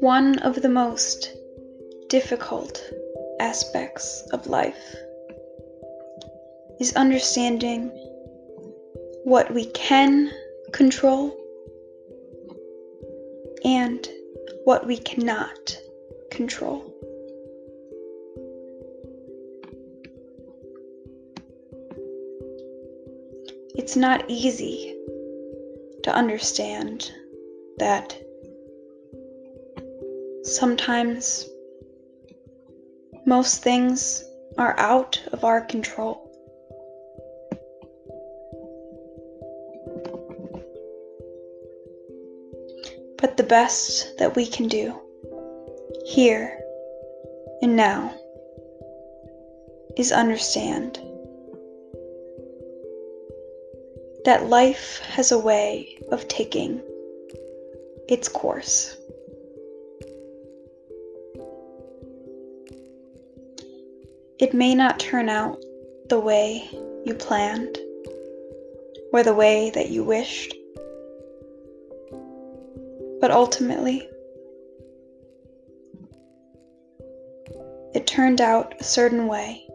One of the most difficult aspects of life is understanding what we can control and what we cannot control. It's not easy to understand that sometimes most things are out of our control. But the best that we can do here and now is understand that life has a way of taking its course. It may not turn out the way you planned or the way that you wished, but ultimately, it turned out a certain way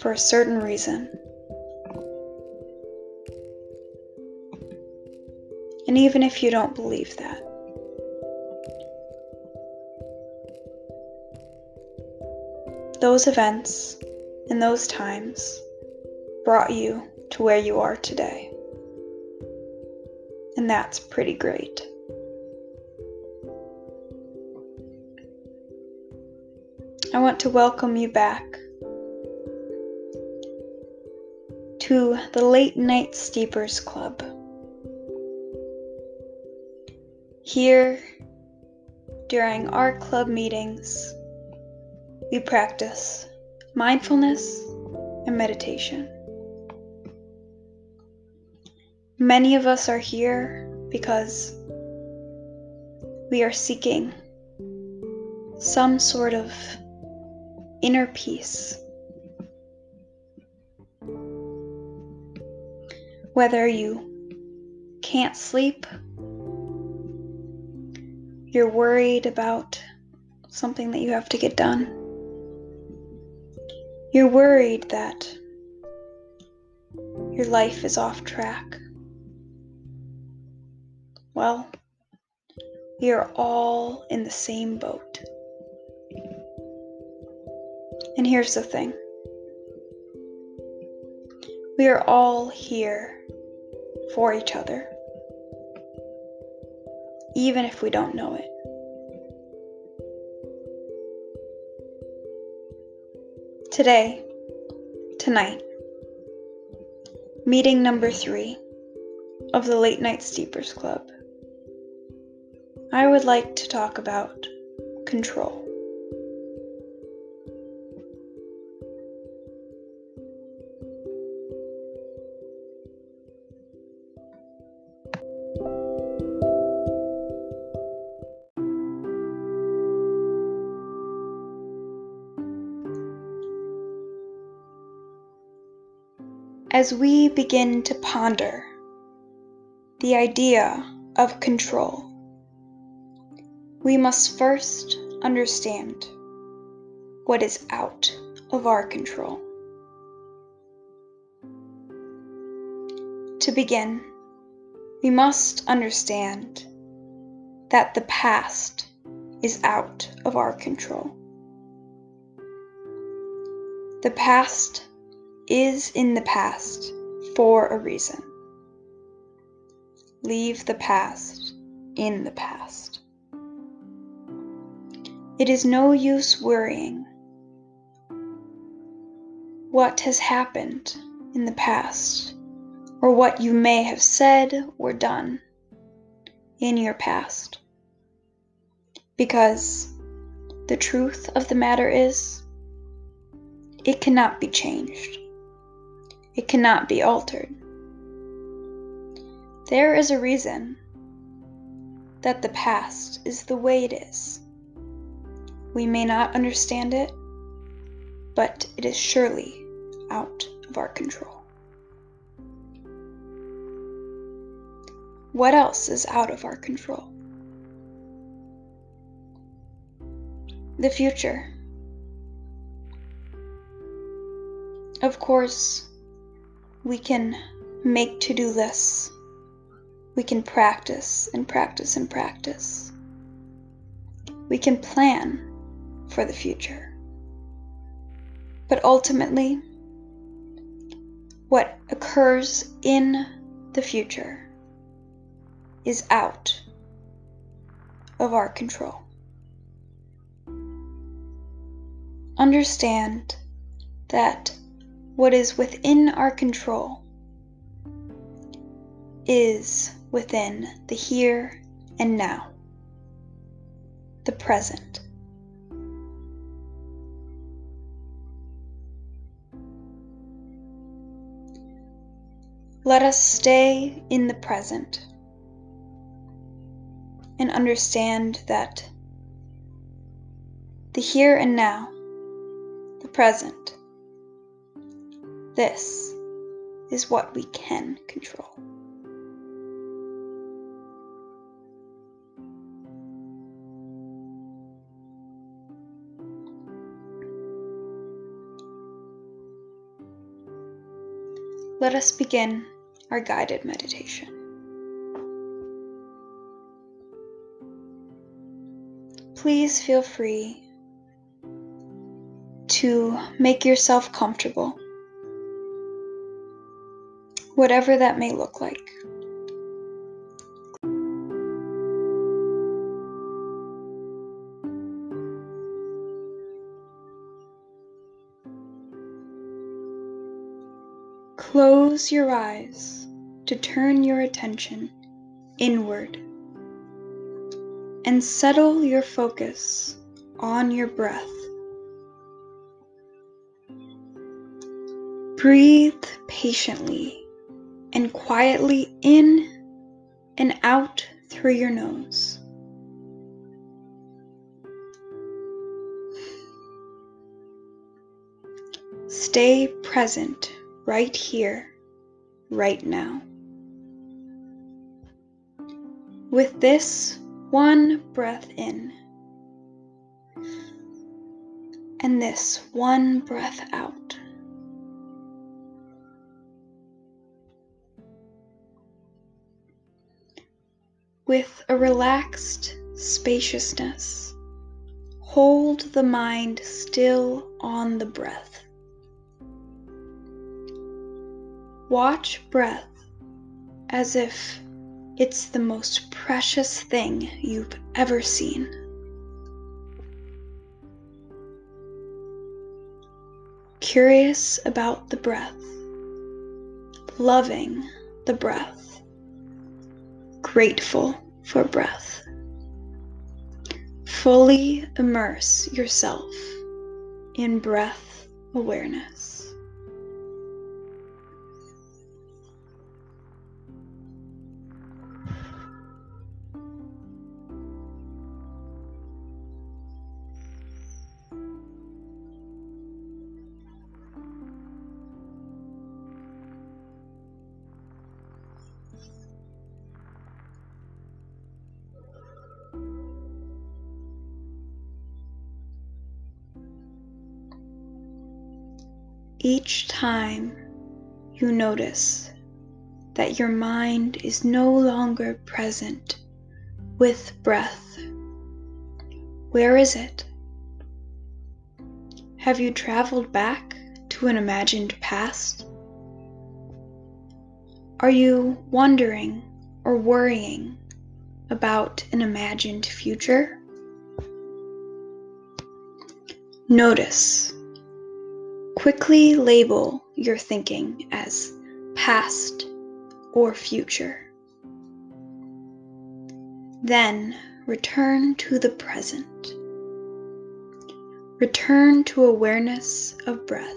for a certain reason. And even if you don't believe that, those events and those times brought you to where you are today. And that's pretty great. I want to welcome you back to the Late Night Steepers Club. Here, during our club meetings, we practice mindfulness and meditation. Many of us are here because we are seeking some sort of inner peace. Whether you can't sleep, you're worried about something that you have to get done, you're worried that your life is off track. Well, we are all in the same boat. And here's the thing we are all here for each other, even if we don't know it. Today, tonight, meeting number three of the Late Night Steepers Club, I would like to talk about control. As we begin to ponder the idea of control, we must first understand what is out of our control. To begin, we must understand that the past is out of our control. The past is in the past for a reason. Leave the past in the past. It is no use worrying what has happened in the past or what you may have said or done in your past. Because the truth of the matter is, it cannot be changed. It cannot be altered. There is a reason that the past is the way it is. We may not understand it, but it is surely out of our control. What else is out of our control? the future. Of course, we can make to do lists. We can practice and practice and practice. We can plan for the future. But ultimately, what occurs in the future is out of our control. Understand that what is within our control is within the here and now, the present. Let us stay in the present and understand that the here and now, the present, this is what we can control. Let us begin our guided meditation. Please feel free to make yourself comfortable, whatever that may look like. Close your eyes to turn your attention inward and settle your focus on your breath. Breathe patiently and quietly in and out through your nose. Stay present right here, right now. With this one breath in and this one breath out. With a relaxed spaciousness, hold the mind still on the breath. Watch breath as if it's the most precious thing you've ever seen. Curious about the breath, loving the breath, grateful for breath. Fully immerse yourself in breath awareness. Time you notice that your mind is no longer present with breath, where is it? Have you traveled back to an imagined past? Are you wondering or worrying about an imagined future? Notice Quickly label your thinking as past or future. Then return to the present. Return to awareness of breath.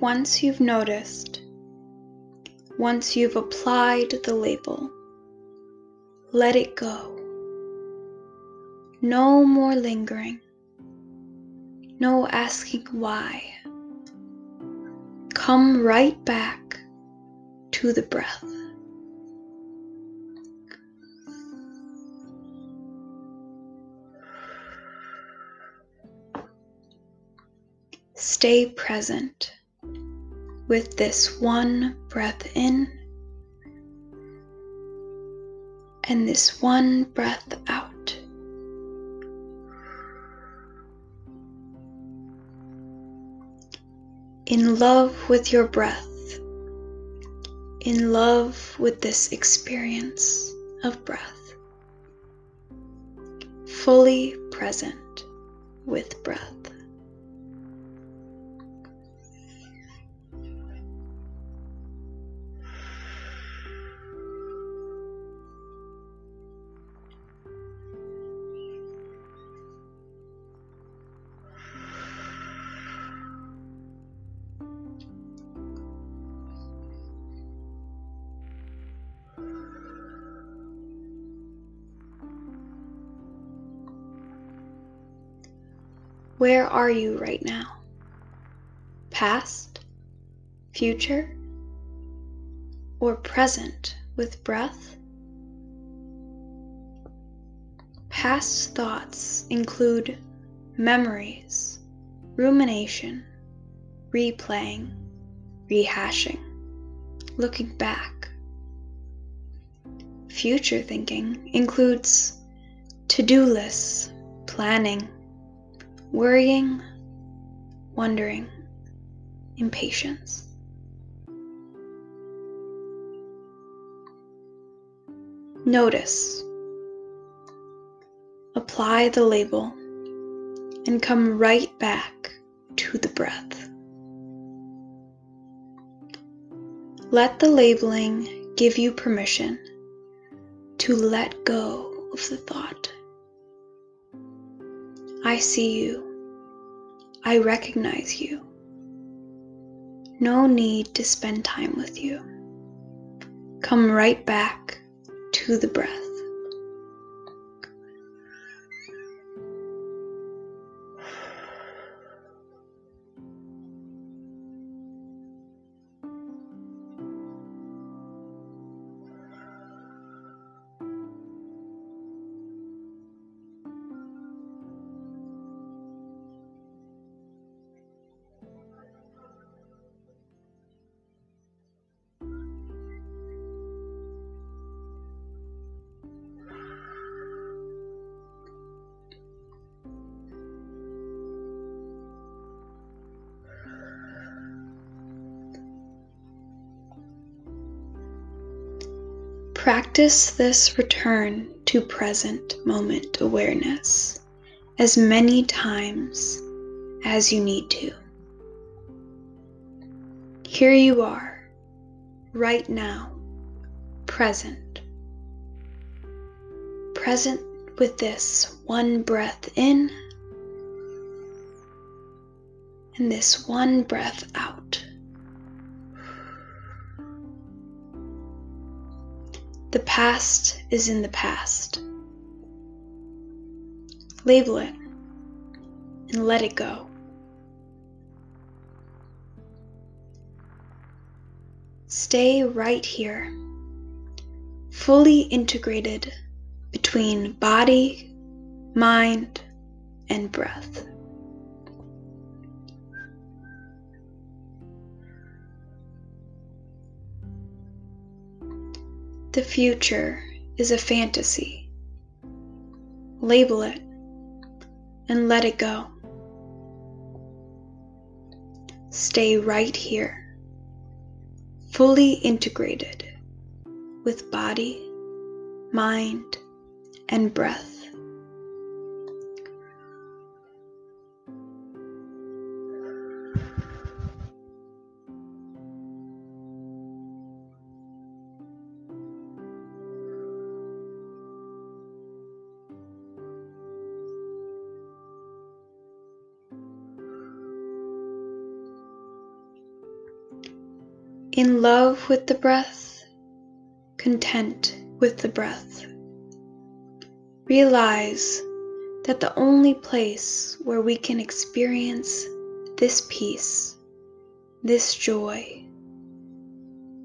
Once you've noticed once you've applied the label, let it go. No more lingering. No asking why. come right back to the breath. Stay present with this one breath in and this one breath out. In love with your breath, in love with this experience of breath, fully present with breath. Where are you right now? Past, future, or present with breath? Past thoughts include memories, rumination, replaying, rehashing, looking back. Future thinking includes to do lists, planning, worrying, wondering, impatience. Notice. Apply the label and come right back to the breath. Let the labeling give you permission to let go of the thought. I see you. I recognize you. No need to spend time with you. Come right back to the breath. Practice this return to present moment awareness as many times as you need to. Here you are, right now, present. Present with this one breath in and this one breath out. The past is in the past. Label it and let it go. Stay right here, fully integrated between body, mind, and breath. The future is a fantasy. Label it and let it go. Stay right here, fully integrated with body, mind, and breath. In love with the breath, content with the breath. Realize that the only place where we can experience this peace, this joy,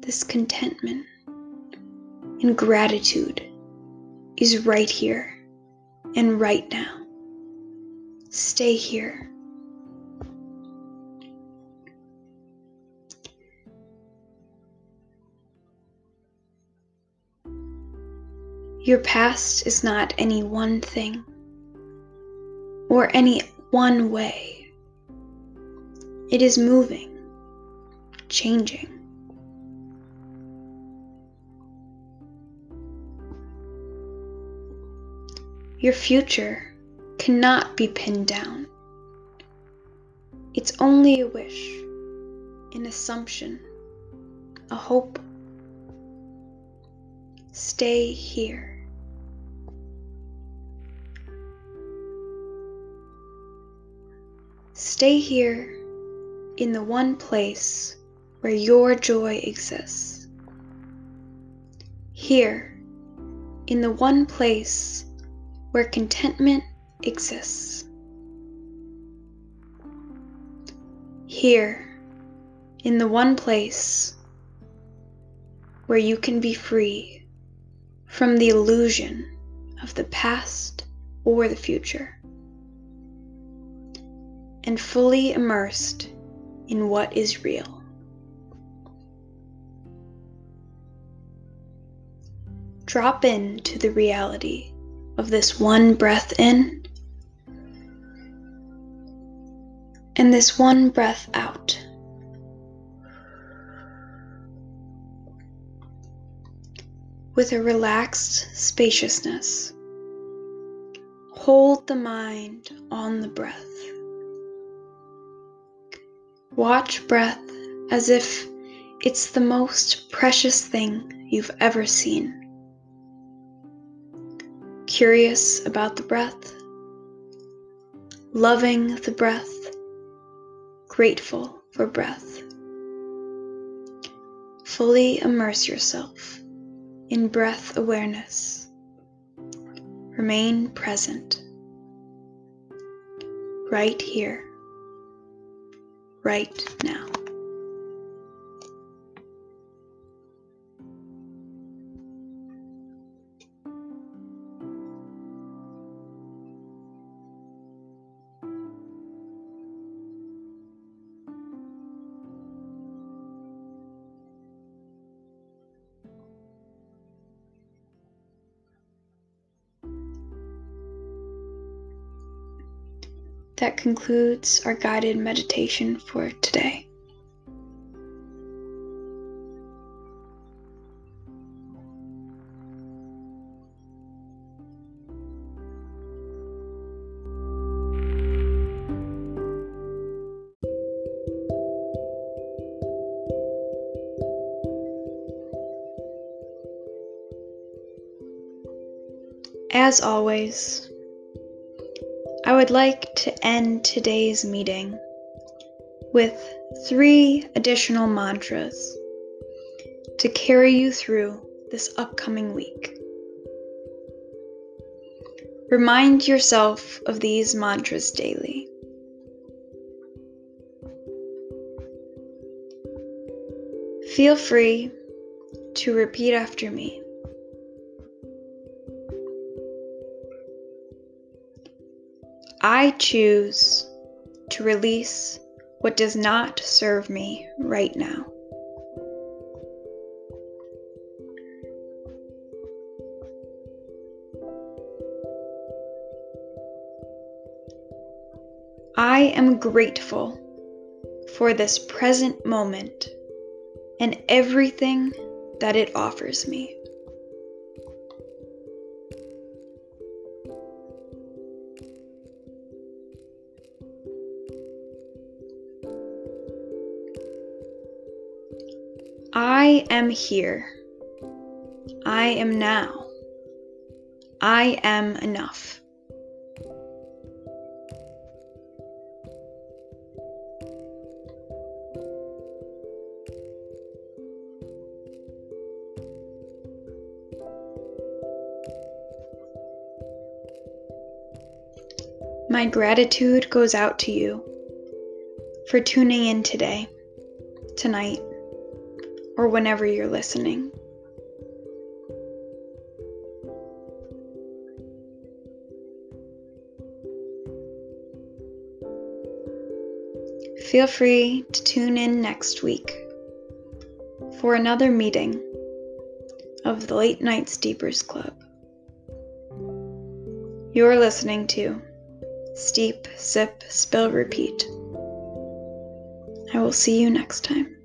this contentment, and gratitude is right here and right now. Stay here. Your past is not any one thing or any one way. It is moving, changing. Your future cannot be pinned down. It's only a wish, an assumption, a hope. Stay here. Stay here in the one place where your joy exists. Here in the one place where contentment exists. Here in the one place where you can be free from the illusion of the past or the future and fully immersed in what is real. Drop into the reality of this one breath in and this one breath out. With a relaxed spaciousness, hold the mind on the breath. Watch breath as if it's the most precious thing you've ever seen. Curious about the breath, loving the breath, grateful for breath. Fully immerse yourself in breath awareness. Remain present, right here right now. Concludes our guided meditation for today. As always, I would like to end today's meeting with three additional mantras to carry you through this upcoming week. Remind yourself of these mantras daily. Feel free to repeat after me. I choose to release what does not serve me right now. I am grateful for this present moment and everything that it offers me. I am here. I am now. I am enough. My gratitude goes out to you for tuning in today tonight, or whenever you're listening. Feel free to tune in next week for another meeting of the Late Night Steepers Club. You're listening to Steep, Sip, Spill, Repeat. I will see you next time.